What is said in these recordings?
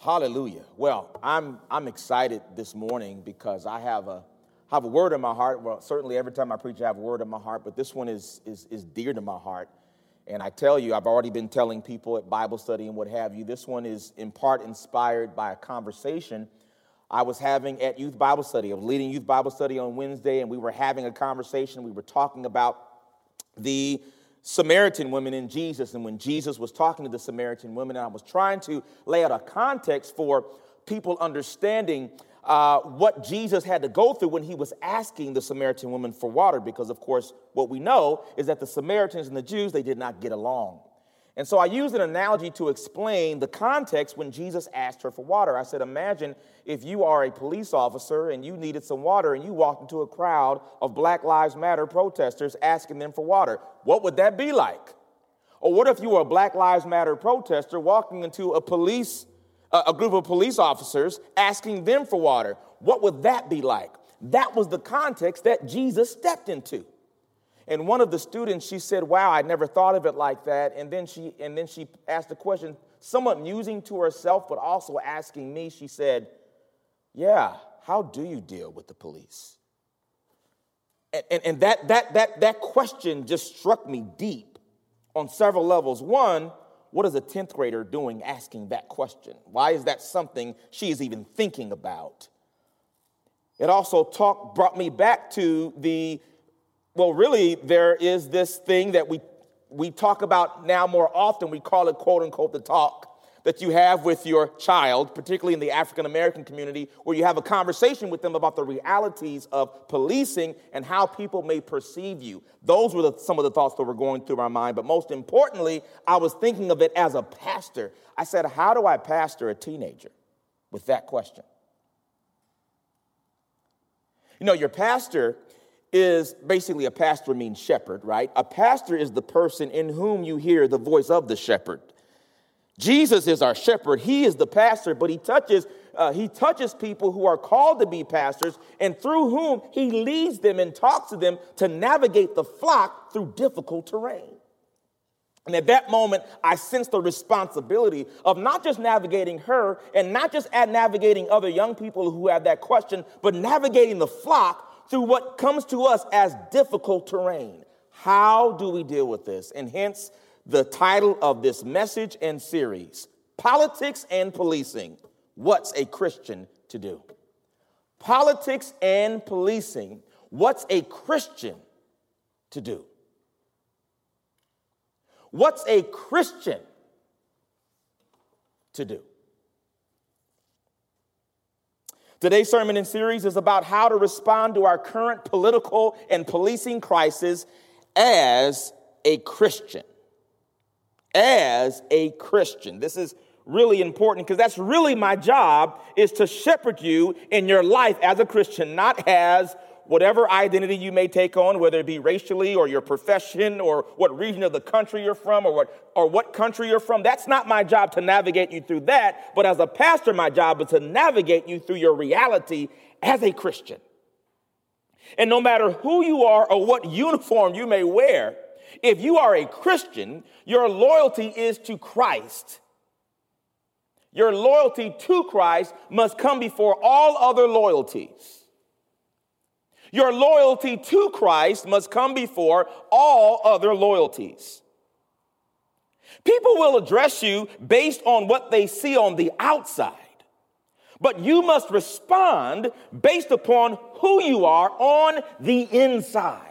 Hallelujah. Well, I'm I'm excited this morning because I have a have a word in my heart. Well, certainly every time I preach, I have a word in my heart, but this one is is is dear to my heart. And I tell you, I've already been telling people at Bible study and what have you. This one is in part inspired by a conversation I was having at youth Bible study. I was leading youth Bible study on Wednesday, and we were having a conversation. We were talking about the Samaritan women in Jesus. And when Jesus was talking to the Samaritan women, I was trying to lay out a context for people understanding uh, what Jesus had to go through when he was asking the Samaritan woman for water, because of course, what we know is that the Samaritans and the Jews, they did not get along. And so I used an analogy to explain the context when Jesus asked her for water. I said, Imagine if you are a police officer and you needed some water and you walked into a crowd of Black Lives Matter protesters asking them for water. What would that be like? Or what if you were a Black Lives Matter protester walking into a police, a group of police officers asking them for water? What would that be like? That was the context that Jesus stepped into. And one of the students, she said, Wow, I never thought of it like that. And then she, and then she asked a question, somewhat musing to herself, but also asking me. She said, Yeah, how do you deal with the police? And, and, and that, that, that, that question just struck me deep on several levels. One, what is a 10th grader doing asking that question? Why is that something she is even thinking about? It also talk, brought me back to the well, really, there is this thing that we, we talk about now more often. We call it, quote unquote, the talk that you have with your child, particularly in the African American community, where you have a conversation with them about the realities of policing and how people may perceive you. Those were the, some of the thoughts that were going through my mind. But most importantly, I was thinking of it as a pastor. I said, How do I pastor a teenager with that question? You know, your pastor is basically a pastor means shepherd, right? A pastor is the person in whom you hear the voice of the shepherd. Jesus is our shepherd. He is the pastor, but he touches uh, he touches people who are called to be pastors, and through whom he leads them and talks to them to navigate the flock through difficult terrain. And at that moment, I sensed the responsibility of not just navigating her and not just at navigating other young people who have that question, but navigating the flock through what comes to us as difficult terrain. How do we deal with this? And hence the title of this message and series Politics and Policing What's a Christian to Do? Politics and Policing What's a Christian to Do? What's a Christian to do? Today's sermon and series is about how to respond to our current political and policing crisis as a Christian. As a Christian. This is really important because that's really my job is to shepherd you in your life as a Christian, not as whatever identity you may take on, whether it be racially or your profession or what region of the country you're from or what, or what country you're from, that's not my job to navigate you through that. But as a pastor, my job is to navigate you through your reality as a Christian. And no matter who you are or what uniform you may wear, if you are a Christian, your loyalty is to Christ. Your loyalty to Christ must come before all other loyalties. Your loyalty to Christ must come before all other loyalties. People will address you based on what they see on the outside, but you must respond based upon who you are on the inside.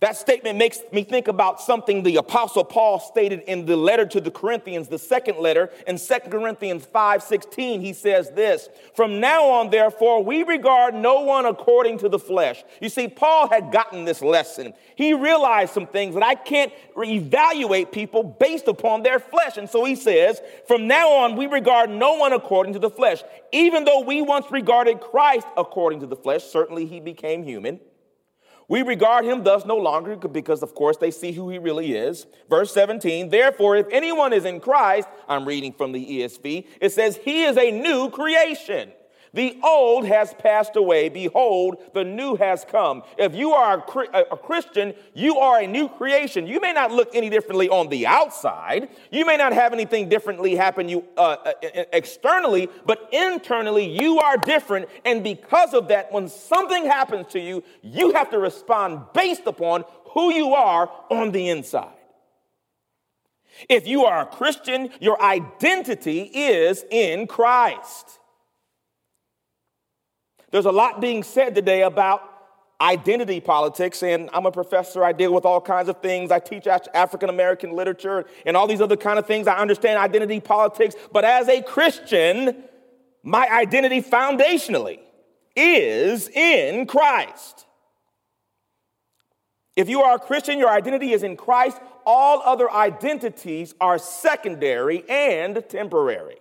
That statement makes me think about something the apostle Paul stated in the letter to the Corinthians, the second letter in 2 Corinthians 5:16. He says this, "From now on therefore we regard no one according to the flesh." You see Paul had gotten this lesson. He realized some things that I can't evaluate people based upon their flesh. And so he says, "From now on we regard no one according to the flesh, even though we once regarded Christ according to the flesh, certainly he became human." We regard him thus no longer because, of course, they see who he really is. Verse 17, therefore, if anyone is in Christ, I'm reading from the ESV, it says, he is a new creation. The old has passed away. Behold, the new has come. If you are a, a, Christian, you are a new creation. You may not look any differently on the outside. You may not have anything differently happen you uh, uh externally, but internally you are different. And because of that, when something happens to you, you have to respond based upon who you are on the inside. If you are a Christian, your identity is in Christ. There's a lot being said today about identity politics, and I'm a professor. I deal with all kinds of things. I teach African American literature and all these other kind of things. I understand identity politics, but as a Christian, my identity foundationally is in Christ. If you are a Christian, your identity is in Christ. All other identities are secondary and temporary.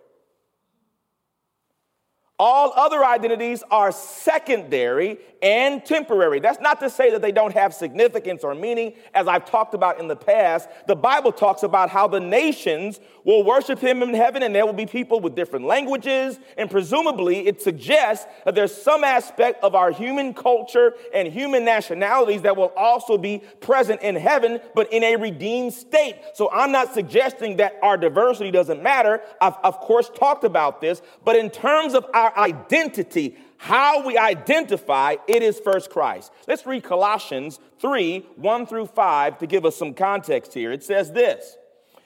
All other identities are secondary and temporary. That's not to say that they don't have significance or meaning. As I've talked about in the past, the Bible talks about how the nations will worship him in heaven and there will be people with different languages. And presumably, it suggests that there's some aspect of our human culture and human nationalities that will also be present in heaven, but in a redeemed state. So I'm not suggesting that our diversity doesn't matter. I've, of course, talked about this, but in terms of our identity, how we identify, it is first Christ. Let's read Colossians 3 1 through 5 to give us some context here. It says this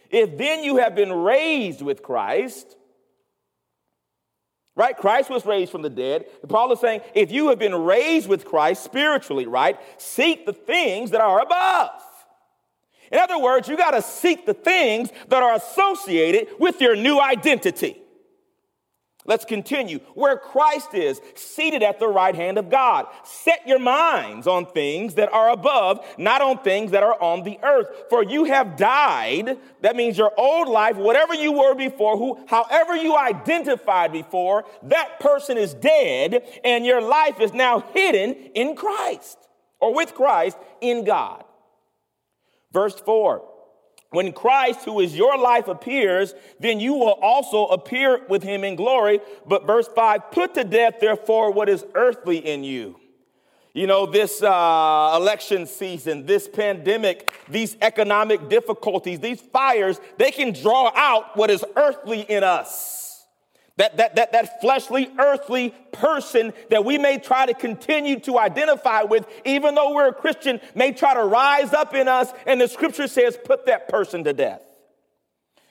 If then you have been raised with Christ, right? Christ was raised from the dead. Paul is saying, if you have been raised with Christ spiritually, right? Seek the things that are above. In other words, you got to seek the things that are associated with your new identity. Let's continue. Where Christ is, seated at the right hand of God. Set your minds on things that are above, not on things that are on the earth. For you have died. That means your old life, whatever you were before, who, however you identified before, that person is dead, and your life is now hidden in Christ or with Christ in God. Verse 4 when Christ, who is your life, appears, then you will also appear with him in glory. But verse 5 put to death, therefore, what is earthly in you. You know, this uh, election season, this pandemic, these economic difficulties, these fires, they can draw out what is earthly in us. That, that, that, that fleshly, earthly person that we may try to continue to identify with, even though we're a Christian, may try to rise up in us. And the scripture says, put that person to death.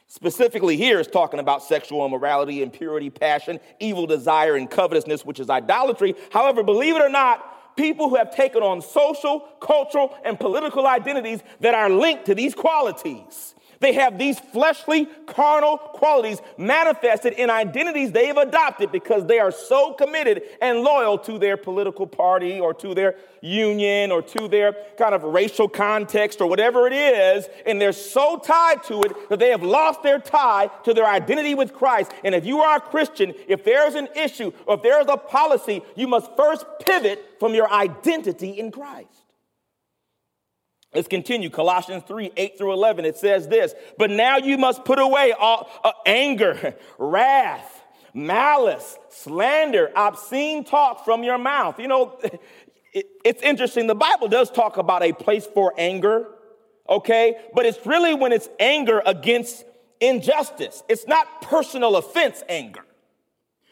Specifically, here is talking about sexual immorality, impurity, passion, evil desire, and covetousness, which is idolatry. However, believe it or not, people who have taken on social, cultural, and political identities that are linked to these qualities they have these fleshly, carnal qualities manifested in identities they have adopted because they are so committed and loyal to their political party or to their union or to their kind of racial context or whatever it is. And they're so tied to it that they have lost their tie to their identity with Christ. And if you are a Christian, if there's an issue or if there's a policy, you must first pivot from your identity in Christ. Let's continue. Colossians 3 8 through 11. It says this But now you must put away all uh, anger, wrath, malice, slander, obscene talk from your mouth. You know, it, it's interesting. The Bible does talk about a place for anger, okay? But it's really when it's anger against injustice, it's not personal offense anger.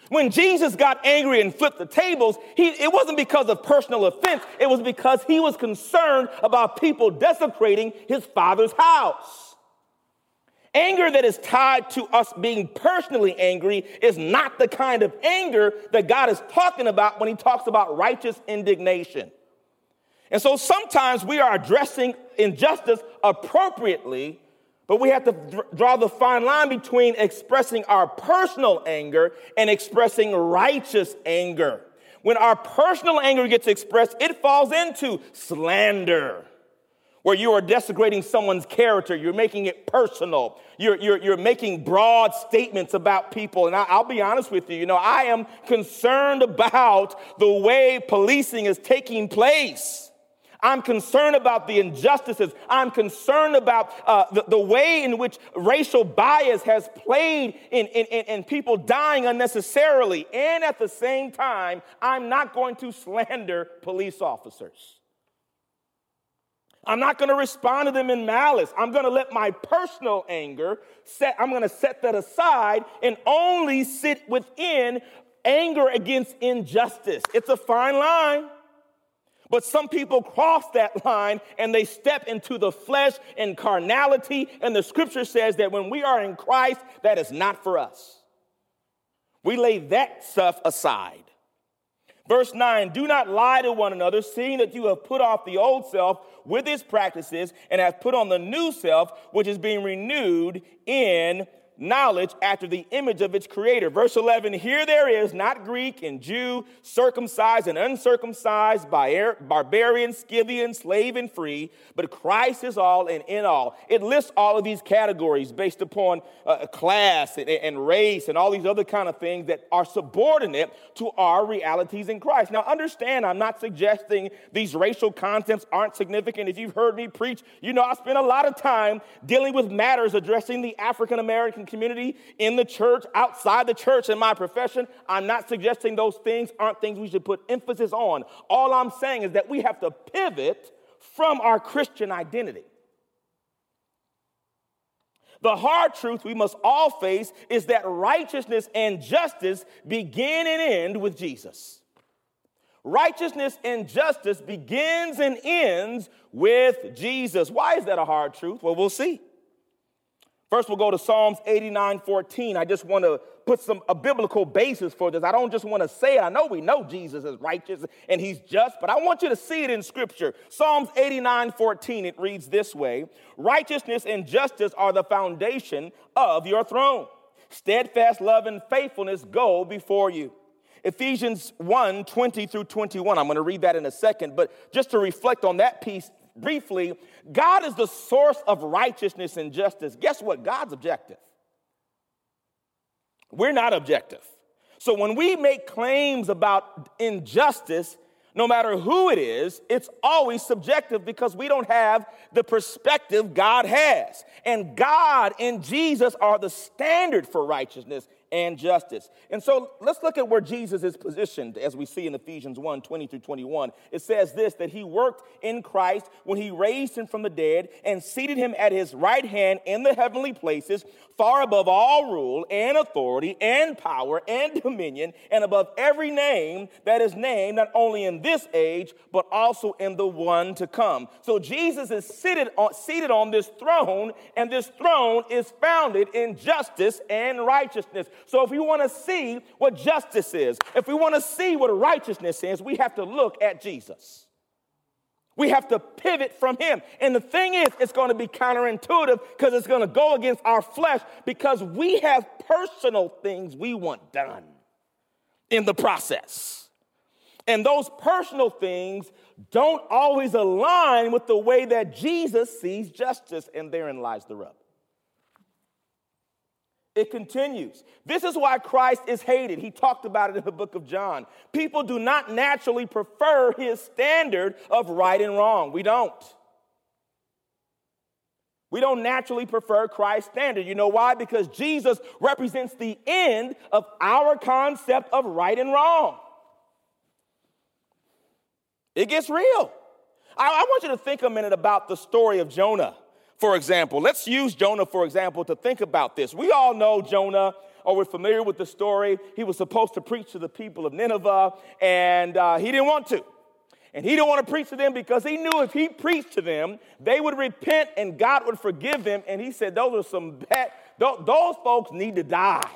When Jesus got angry and flipped the tables, he, it wasn't because of personal offense, it was because he was concerned about people desecrating his father's house. Anger that is tied to us being personally angry is not the kind of anger that God is talking about when he talks about righteous indignation. And so sometimes we are addressing injustice appropriately but we have to draw the fine line between expressing our personal anger and expressing righteous anger. When our personal anger gets expressed, it falls into slander, where you are desecrating someone's character. You're making it personal. You're, you're, you're making broad statements about people. And I, I'll be honest with you, you know, I am concerned about the way policing is taking place. I'm concerned about the injustices. I'm concerned about uh, the, the, way in which racial bias has played in, in, in, people dying unnecessarily. And at the same time, I'm not going to slander police officers. I'm not going to respond to them in malice. I'm going to let my personal anger set, I'm going to set that aside and only sit within anger against injustice. It's a fine line. But some people cross that line and they step into the flesh and carnality. And the scripture says that when we are in Christ, that is not for us. We lay that stuff aside. Verse 9 Do not lie to one another, seeing that you have put off the old self with its practices and have put on the new self, which is being renewed in knowledge after the image of its creator. Verse 11 Here there is not Greek and Jew, circumcised and uncircumcised, barbarian, Scythian, slave and free, but Christ is all and in all. It lists all of these categories based upon uh, class and, and race and all these other kind of things that are subordinate to our realities in Christ. Now, understand, I'm not suggesting these racial concepts aren't significant. If you've heard me preach, you know I spend a lot of time dealing with matters addressing the African American community, in the church, outside the church, in my profession. I'm not suggesting those things aren't things we should put emphasis on. All I'm saying is that we have to pivot from our Christian identity. The hard truth we must all face is that righteousness and justice begin and end with Jesus. Righteousness and justice begins and ends with Jesus. Why is that a hard truth? Well, we'll see. First, we'll go to Psalms 89 14. I just want to put some a biblical basis for this. I don't just want to say it. I know we know Jesus is righteous and he's just, but I want you to see it in scripture. Psalms 89 14, it reads this way Righteousness and justice are the foundation of your throne. Steadfast love and faithfulness go before you. Ephesians 1 20 through 21. I'm going to read that in a second, but just to reflect on that piece briefly, God is the source of righteousness and justice. Guess what? God's objective. We're not objective. So when we make claims about injustice, no matter who it is, it's always subjective because we don't have the perspective God has. And God and Jesus are the standard for righteousness and justice. And so let's look at where Jesus is positioned as we see in Ephesians 1 20 through 21. It says this that he worked in Christ when he raised him from the dead and seated him at his right hand in the heavenly places, far above all rule and authority and power and dominion, and above every name that is named, not only in this age, but also in the one to come. So Jesus is seated on, seated on this throne, and this throne is founded in justice and righteousness. So if we want to see what justice is, if we want to see what righteousness is, we have to look at Jesus. We have to pivot from him. And the thing is, it's going to be counterintuitive because it's going to go against our flesh because we have personal things we want done in the process. And those personal things don't always align with the way that Jesus sees justice, and therein lies the rub. It continues. This is why Christ is hated. He talked about it in the book of John. People do not naturally prefer his standard of right and wrong. We don't. We don't naturally prefer Christ's standard. You know why? Because Jesus represents the end of our concept of right and wrong. It gets real. I, I want you to think a minute about the story of Jonah for example. Let's use Jonah, for example, to think about this. We all know Jonah, or we're familiar with the story. He was supposed to preach to the people of Nineveh, and uh, he didn't want to. And he didn't want to preach to them because he knew if he preached to them, they would repent and God would forgive them. And he said, Those are some bad, those folks need to die.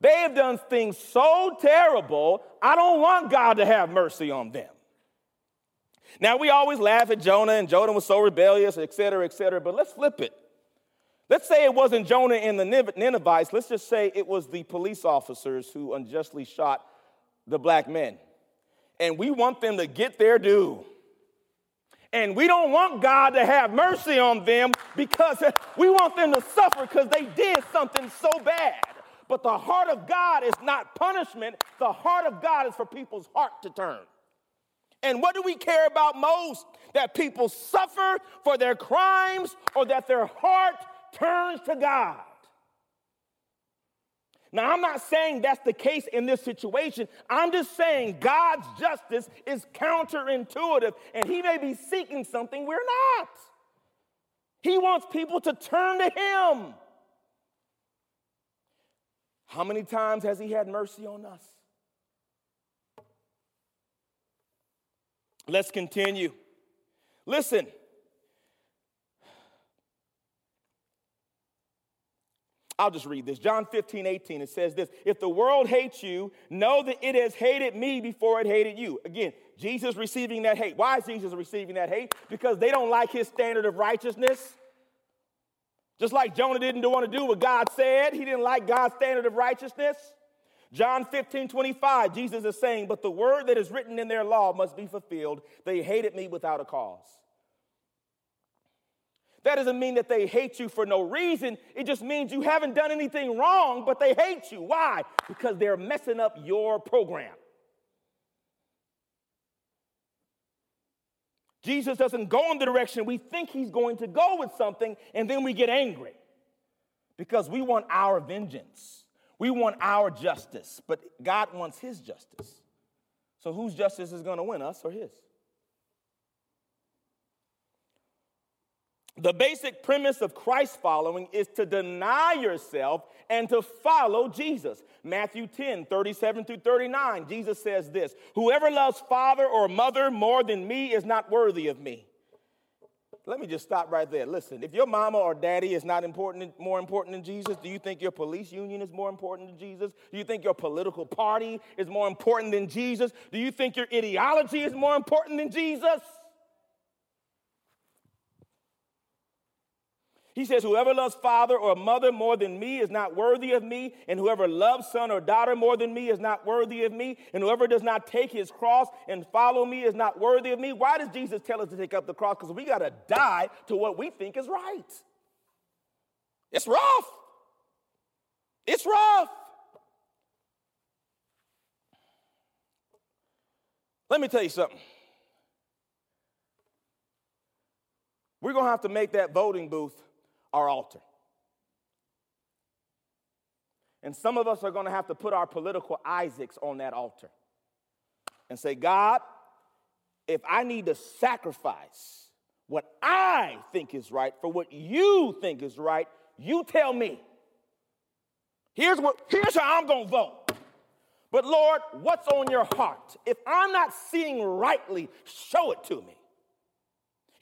They have done things so terrible, I don't want God to have mercy on them. Now, we always laugh at Jonah, and Jonah was so rebellious, et cetera, et cetera, but let's flip it. Let's say it wasn't Jonah and the Ninevites. Let's just say it was the police officers who unjustly shot the black men. And we want them to get their due. And we don't want God to have mercy on them because we want them to suffer because they did something so bad. But the heart of God is not punishment, the heart of God is for people's heart to turn. And what do we care about most? That people suffer for their crimes or that their heart turns to God. Now, I'm not saying that's the case in this situation. I'm just saying God's justice is counterintuitive, and He may be seeking something we're not. He wants people to turn to Him. How many times has He had mercy on us? Let's continue. Listen. I'll just read this. John 15, 18, it says this If the world hates you, know that it has hated me before it hated you. Again, Jesus receiving that hate. Why is Jesus receiving that hate? Because they don't like his standard of righteousness. Just like Jonah didn't want to do what God said, he didn't like God's standard of righteousness. John 15, 25, Jesus is saying, But the word that is written in their law must be fulfilled. They hated me without a cause. That doesn't mean that they hate you for no reason. It just means you haven't done anything wrong, but they hate you. Why? Because they're messing up your program. Jesus doesn't go in the direction we think he's going to go with something, and then we get angry because we want our vengeance. We want our justice, but God wants his justice. So whose justice is going to win, us or his? The basic premise of Christ following is to deny yourself and to follow Jesus. Matthew 10, 37 through 39, Jesus says this Whoever loves father or mother more than me is not worthy of me. Let me just stop right there. Listen, if your mama or daddy is not important, more important than Jesus, do you think your police union is more important than Jesus? Do you think your political party is more important than Jesus? Do you think your ideology is more important than Jesus? He says, Whoever loves father or mother more than me is not worthy of me, and whoever loves son or daughter more than me is not worthy of me, and whoever does not take his cross and follow me is not worthy of me. Why does Jesus tell us to take up the cross? Because we got to die to what we think is right. It's rough. It's rough. Let me tell you something. We're going to have to make that voting booth our altar. And some of us are going to have to put our political Isaacs on that altar and say, God, if I need to sacrifice what I think is right for what you think is right, you tell me. Here's, what, here's how I'm going to vote. But Lord, what's on your heart? If I'm not seeing rightly, show it to me.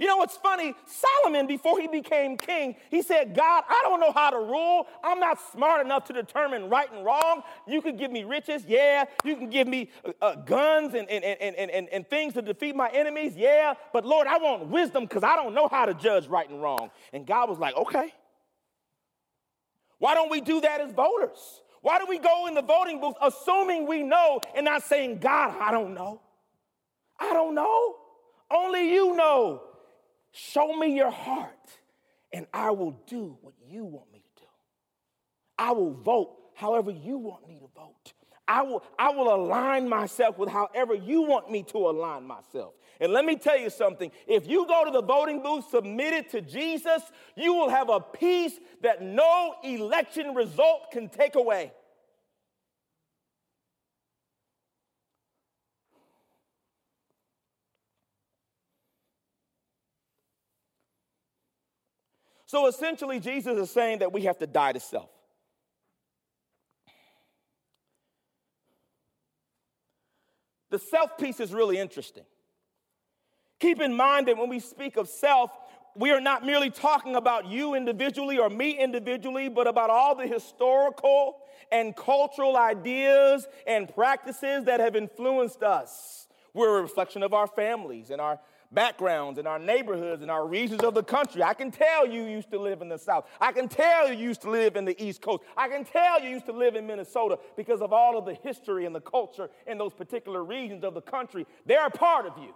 You know what's funny? Solomon, before he became king, he said, God, I don't know how to rule. I'm not smart enough to determine right and wrong. You can give me riches, yeah. You can give me uh, uh guns and, and, and, and, and things to defeat my enemies, yeah. But Lord, I want wisdom because I don't know how to judge right and wrong. And God was like, okay. Why don't we do that as voters? Why do we go in the voting booth assuming we know and not saying, God, I don't know? I don't know. Only you know. Show me your heart, and I will do what you want me to do. I will vote however you want me to vote. I will, I will align myself with however you want me to align myself. And let me tell you something if you go to the voting booth submitted to Jesus, you will have a peace that no election result can take away. So essentially, Jesus is saying that we have to die to self. The self piece is really interesting. Keep in mind that when we speak of self, we are not merely talking about you individually or me individually, but about all the historical and cultural ideas and practices that have influenced us. We're a reflection of our families and our backgrounds in our neighborhoods and our regions of the country. I can tell you used to live in the South. I can tell you used to live in the East Coast. I can tell you used to live in Minnesota because of all of the history and the culture in those particular regions of the country. They're a part of you.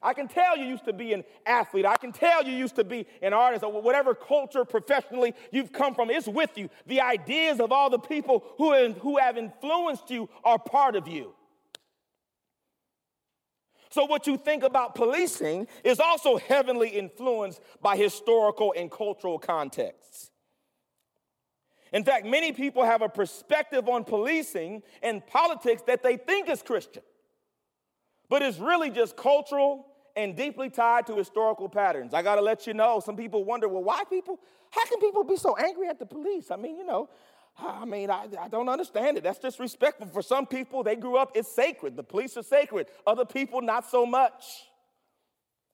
I can tell you used to be an athlete. I can tell you used to be an artist or whatever culture professionally you've come from. It's with you. The ideas of all the people who, who have influenced you are part of you. So, what you think about policing is also heavily influenced by historical and cultural contexts. In fact, many people have a perspective on policing and politics that they think is Christian, but it's really just cultural and deeply tied to historical patterns. I gotta let you know, some people wonder, well, why people, how can people be so angry at the police? I mean, you know, I mean, I, I don't understand it. That's disrespectful. For some people, they grew up, it's sacred. The police are sacred. Other people, not so much.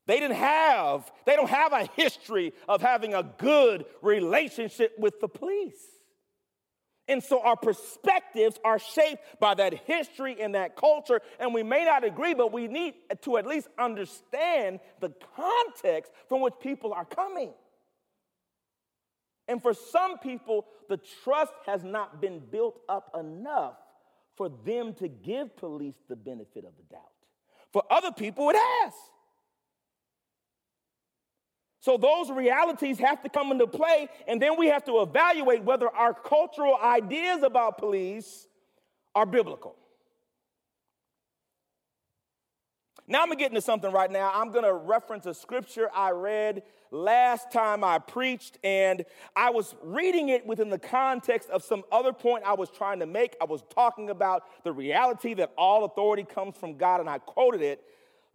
They didn't have, they don't have a history of having a good relationship with the police. And so our perspectives are shaped by that history and that culture. And we may not agree, but we need to at least understand the context from which people are coming. And for some people, the trust has not been built up enough for them to give police the benefit of the doubt. For other people, it has. So those realities have to come into play, and then we have to evaluate whether our cultural ideas about police are biblical. Now I'm gonna get into something right now. I'm gonna reference a scripture I read last time I preached, and I was reading it within the context of some other point I was trying to make. I was talking about the reality that all authority comes from God, and I quoted it,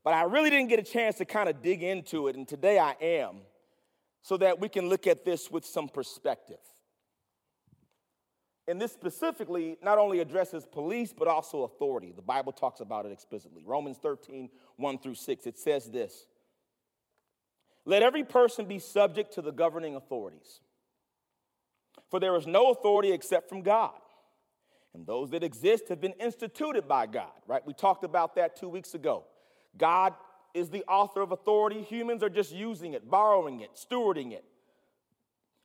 but I really didn't get a chance to kind of dig into it, and today I am, so that we can look at this with some perspective. And this specifically not only addresses police, but also authority. The Bible talks about it explicitly. Romans 13, 1 through 6, it says this Let every person be subject to the governing authorities, for there is no authority except from God. And those that exist have been instituted by God, right? We talked about that two weeks ago. God is the author of authority, humans are just using it, borrowing it, stewarding it.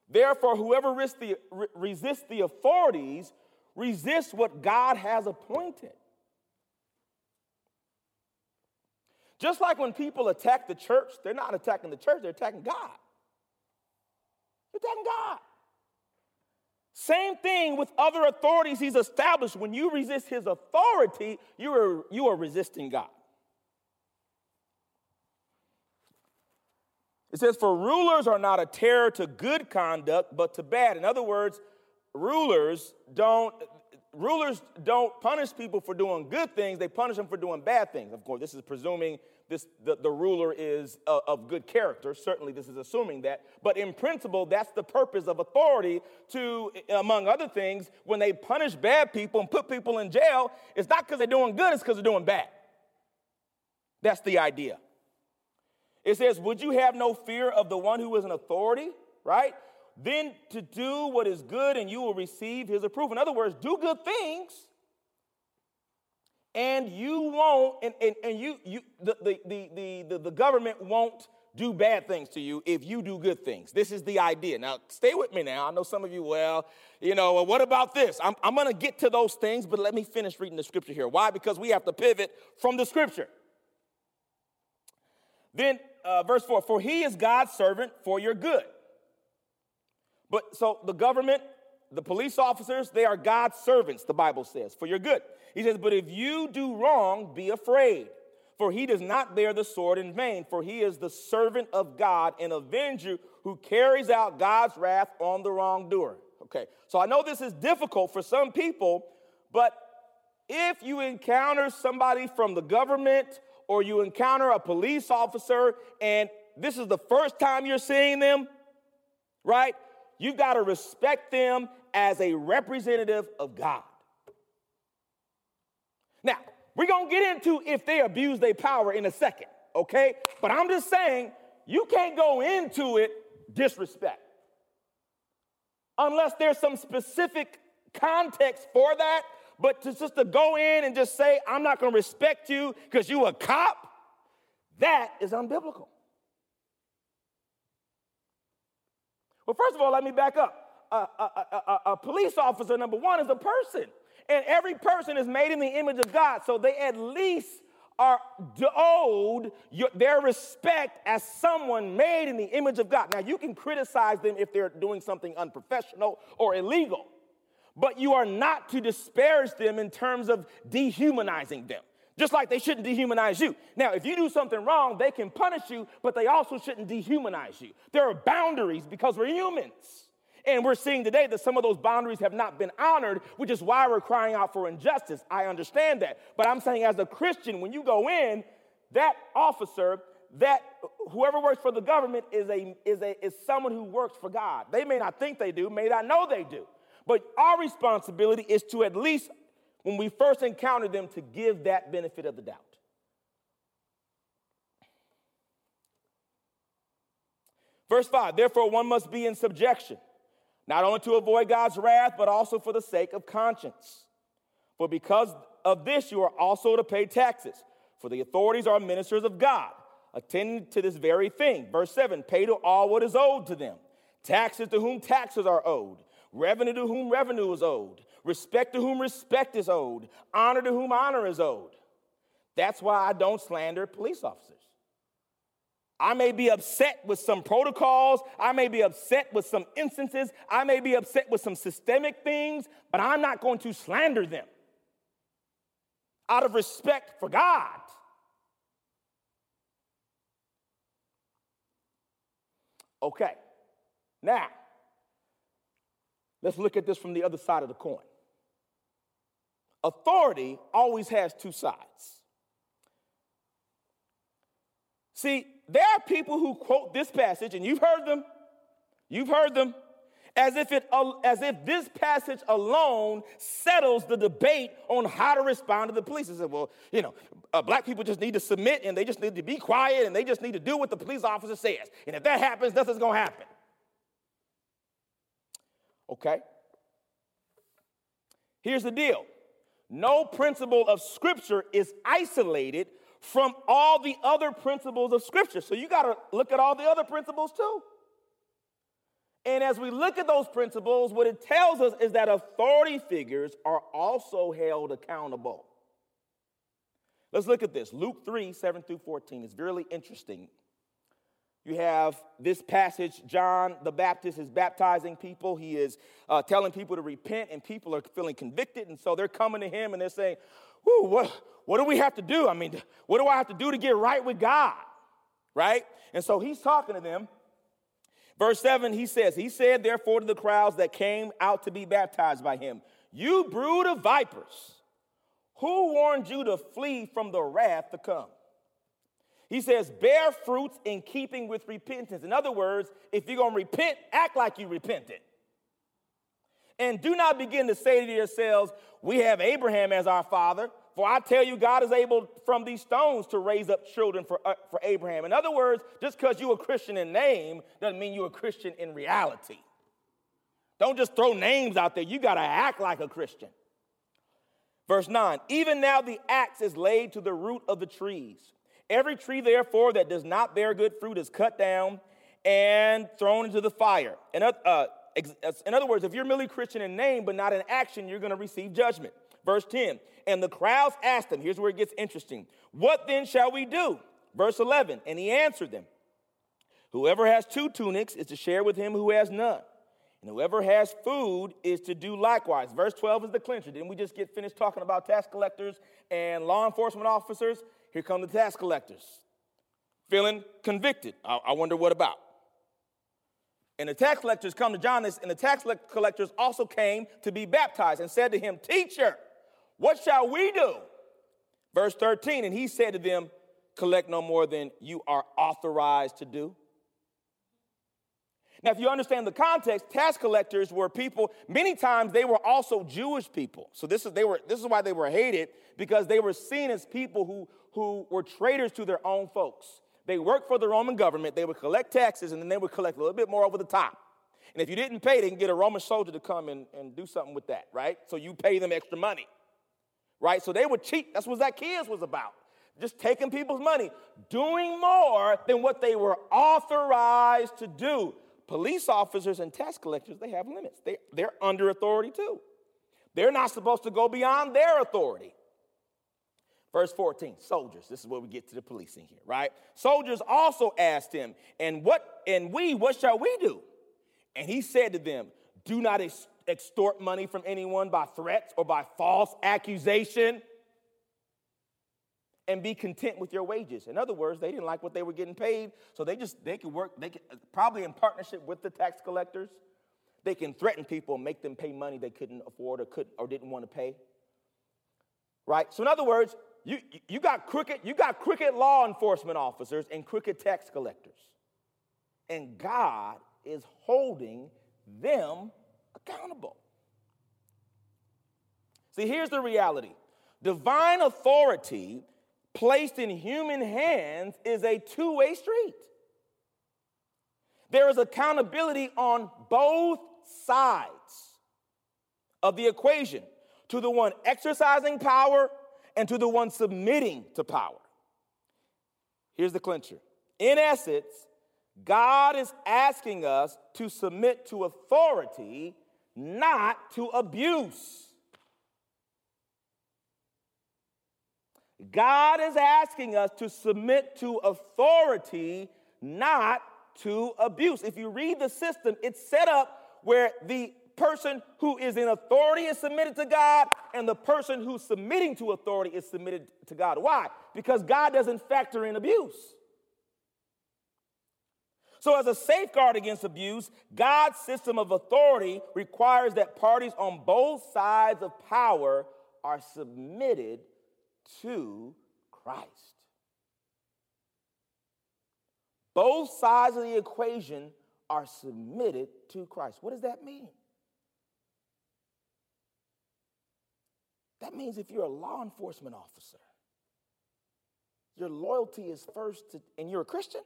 Therefore, whoever the, resists the authorities resists what God has appointed. Just like when people attack the church, they're not attacking the church, they're attacking God. They're attacking God. Same thing with other authorities he's established. When you resist his authority, you are, you are resisting God. It says, For rulers are not a terror to good conduct, but to bad. In other words, rulers don't. Rulers don't punish people for doing good things, they punish them for doing bad things. Of course, this is presuming this, the, the ruler is of good character. Certainly, this is assuming that. But in principle, that's the purpose of authority to, among other things, when they punish bad people and put people in jail, it's not because they're doing good, it's because they're doing bad. That's the idea. It says, Would you have no fear of the one who is an authority, right? Then to do what is good and you will receive his approval. In other words, do good things and you won't, and, and, and you, you the, the, the, the, the government won't do bad things to you if you do good things. This is the idea. Now, stay with me now. I know some of you, well, you know, well, what about this? I'm, I'm going to get to those things, but let me finish reading the scripture here. Why? Because we have to pivot from the scripture. Then, uh, verse 4 For he is God's servant for your good. But so the government, the police officers, they are God's servants, the Bible says, for your good. He says, But if you do wrong, be afraid. For he does not bear the sword in vain, for he is the servant of God, an avenger who carries out God's wrath on the wrongdoer. Okay, so I know this is difficult for some people, but if you encounter somebody from the government or you encounter a police officer and this is the first time you're seeing them, right? You've got to respect them as a representative of God. Now, we're going to get into if they abuse their power in a second, okay? But I'm just saying, you can't go into it disrespect. Unless there's some specific context for that but to just to go in and just say, I'm not going to respect you because you a cop, that is unbiblical. Well, first of all, let me back up. A, a, a, a, police officer, number one, is a person. And every person is made in the image of God. So they at least are owed your, their respect as someone made in the image of God. Now, you can criticize them if they're doing something unprofessional or illegal but you are not to disparage them in terms of dehumanizing them. Just like they shouldn't dehumanize you. Now, if you do something wrong, they can punish you, but they also shouldn't dehumanize you. There are boundaries because we're humans. And we're seeing today that some of those boundaries have not been honored, which is why we're crying out for injustice. I understand that. But I'm saying, as a Christian, when you go in, that officer, that whoever works for the government is, a, is, a, is someone who works for God. They may not think they do, may not know they do. But our responsibility is to at least when we first encounter them to give that benefit of the doubt. Verse 5 Therefore, one must be in subjection, not only to avoid God's wrath, but also for the sake of conscience. For because of this, you are also to pay taxes, for the authorities are ministers of God, attending to this very thing. Verse 7 Pay to all what is owed to them, taxes to whom taxes are owed, revenue to whom revenue is owed respect to whom respect is owed, honor to whom honor is owed. That's why I don't slander police officers. I may be upset with some protocols. I may be upset with some instances. I may be upset with some systemic things, but I'm not going to slander them out of respect for God. Okay, now let's look at this from the other side of the coin authority always has two sides. See, there are people who quote this passage, and you've heard them, you've heard them, as if, it, as if this passage alone settles the debate on how to respond to the police. They said, well, you know, uh, black people just need to submit and they just need to be quiet and they just need to do what the police officer says. And if that happens, nothing's gonna happen. Okay? Here's the deal no principle of Scripture is isolated from all the other principles of Scripture. So you got to look at all the other principles too. And as we look at those principles, what it tells us is that authority figures are also held accountable. Let's look at this. Luke 3 7 through 14 is really interesting you have this passage, John the Baptist is baptizing people. He is uh, telling people to repent, and people are feeling convicted. And so they're coming to him and they're saying, what, what do we have to do? I mean, what do I have to do to get right with God? Right? And so he's talking to them. Verse 7, he says, He said, therefore, to the crowds that came out to be baptized by him, You brood of vipers, who warned you to flee from the wrath to come? He says, bear fruits in keeping with repentance. In other words, if you're going to repent, act like you repented. And do not begin to say to yourselves, We have Abraham as our father. For I tell you, God is able from these stones to raise up children for, uh, for Abraham. In other words, just because you're a Christian in name doesn't mean you're a Christian in reality. Don't just throw names out there. You got to act like a Christian. Verse 9 Even now the axe is laid to the root of the trees. Every tree, therefore, that does not bear good fruit is cut down and thrown into the fire. In, uh, in other words, if you're merely Christian in name but not in action, you're going to receive judgment. Verse 10 And the crowds asked him, here's where it gets interesting, What then shall we do? Verse 11 And he answered them, Whoever has two tunics is to share with him who has none. And whoever has food is to do likewise. Verse 12 is the clincher. Didn't we just get finished talking about tax collectors and law enforcement officers? Here come the tax collectors, feeling convicted. I, I wonder what about. And the tax collectors come to John, and the tax collectors also came to be baptized and said to him, Teacher, what shall we do? Verse 13, and he said to them, Collect no more than you are authorized to do. Now, if you understand the context, tax collectors were people, many times they were also Jewish people. So this is, they were, this is why they were hated, because they were seen as people who, who were traitors to their own folks. They worked for the Roman government, they would collect taxes, and then they would collect a little bit more over the top. And if you didn't pay, they can get a Roman soldier to come and, and do something with that, right? So you pay them extra money, right? So they would cheat. That's what Zacchaeus was about. Just taking people's money, doing more than what they were authorized to do. Police officers and tax collectors, they have limits. They, they're under authority too. They're not supposed to go beyond their authority. Verse 14, soldiers. This is where we get to the policing here, right? Soldiers also asked him, and what and we, what shall we do? And he said to them, Do not ex- extort money from anyone by threats or by false accusation. and be content with your wages. In other words, they didn't like what they were getting paid, so they just they could work. They could probably in partnership with the tax collectors, they can threaten people and make them pay money they couldn't afford or could or didn't want to pay. Right. So in other words, you you got crooked you got crooked law enforcement officers and crooked tax collectors, and God is holding them accountable. See, here's the reality divine authority placed in human hands is a two way street. There is accountability on both sides of the equation to the one exercising power and to the one submitting to power. Here's the clincher. In essence, God is asking us to submit to authority, not to abuse. God is asking us to submit to authority, not to abuse. If you read the system, it's set up where the person who is in authority is submitted to God, and the person who's submitting to authority is submitted to God. Why? Because God doesn't factor in abuse. So, as a safeguard against abuse, God's system of authority requires that parties on both sides of power are submitted to Christ. Both sides of the equation are submitted to Christ. What does that mean? That means if you're a law enforcement officer, your loyalty is first to, and you're a Christian,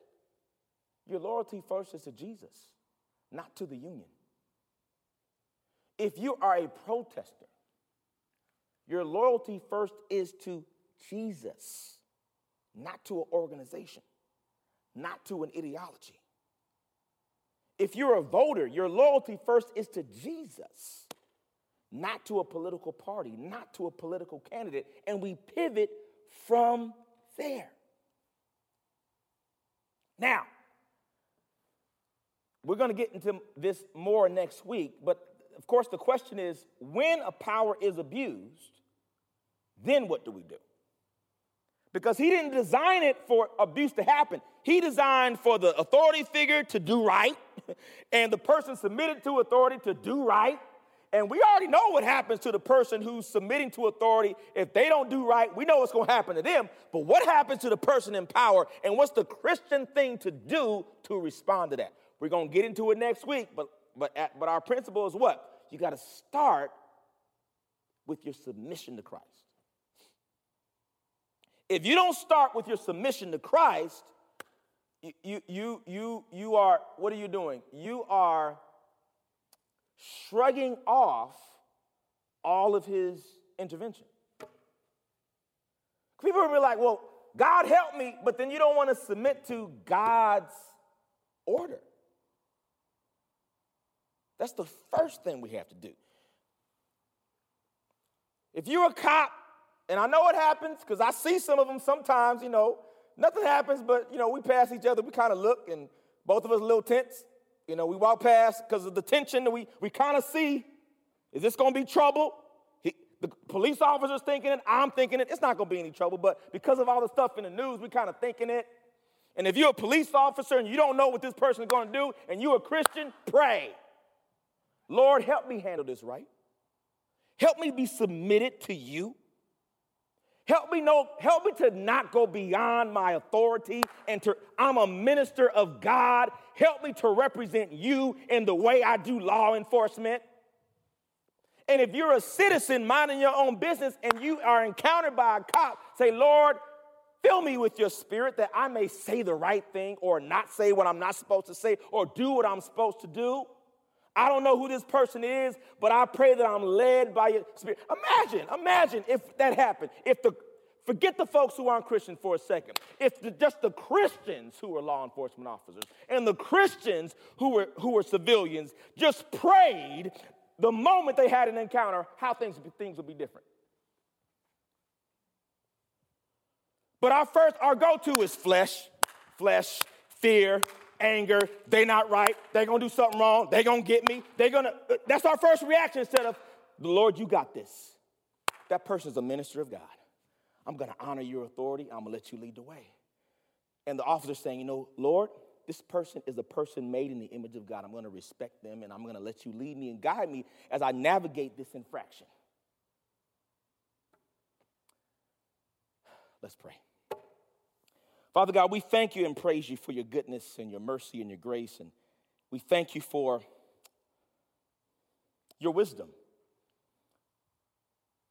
your loyalty first is to Jesus, not to the union. If you are a protester, your loyalty first is to Jesus, not to an organization, not to an ideology. If you're a voter, your loyalty first is to Jesus, not to a political party, not to a political candidate. And we pivot from there. Now, we're going to get into this more next week, but of course, the question is when a power is abused, then what do we do? Because he didn't design it for abuse to happen. He designed for the authority figure to do right and the person submitted to authority to do right. And we already know what happens to the person who's submitting to authority. If they don't do right, we know what's going to happen to them. But what happens to the person in power? And what's the Christian thing to do to respond to that? We're going to get into it next week. But, but, but our principle is what? You got to start with your submission to Christ. If you don't start with your submission to Christ, you, you, you, you are, what are you doing? You are shrugging off all of his intervention. People will be like, well, God help me, but then you don't want to submit to God's order. That's the first thing we have to do. If you're a cop and I know it happens because I see some of them sometimes, you know, nothing happens, but, you know, we pass each other, we kind of look, and both of us a little tense. You know, we walk past because of the tension that we, we kind of see. Is this going to be trouble? He, the police officer's thinking it, I'm thinking it. It's not going to be any trouble, but because of all the stuff in the news, we kind of thinking it. And if you're a police officer and you don't know what this person is going to do, and you're a Christian, pray. Lord, help me handle this right. Help me be submitted to you. Help me know, help me to not go beyond my authority and to I'm a minister of God. Help me to represent you in the way I do law enforcement. And if you're a citizen minding your own business and you are encountered by a cop, say, Lord, fill me with your spirit that I may say the right thing or not say what I'm not supposed to say or do what I'm supposed to do. I don't know who this person is, but I pray that I'm led by your spirit. Imagine, imagine if that happened. If the forget the folks who aren't Christian for a second. It's the, just the Christians who were law enforcement officers and the Christians who were who were civilians just prayed the moment they had an encounter, how things things would be different. But our first, our go-to is flesh, flesh, fear, anger, they not right, they gonna do something wrong, they gonna get me, they gonna, uh, that's our first reaction instead of, the Lord, you got this. That person's a minister of God. I'm going to honor your authority. I'm going to let you lead the way. And the officer's saying, You know, Lord, this person is a person made in the image of God. I'm going to respect them and I'm going to let you lead me and guide me as I navigate this infraction. Let's pray. Father God, we thank you and praise you for your goodness and your mercy and your grace. And we thank you for your wisdom.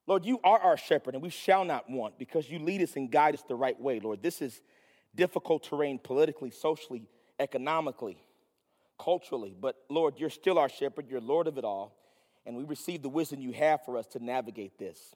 Lord, you are our shepherd, and we shall not want because you lead us and guide us the right way, Lord. This is difficult terrain politically, socially, economically, culturally, but Lord, you're still our shepherd, you're Lord of it all, and we receive the wisdom you have for us to navigate this.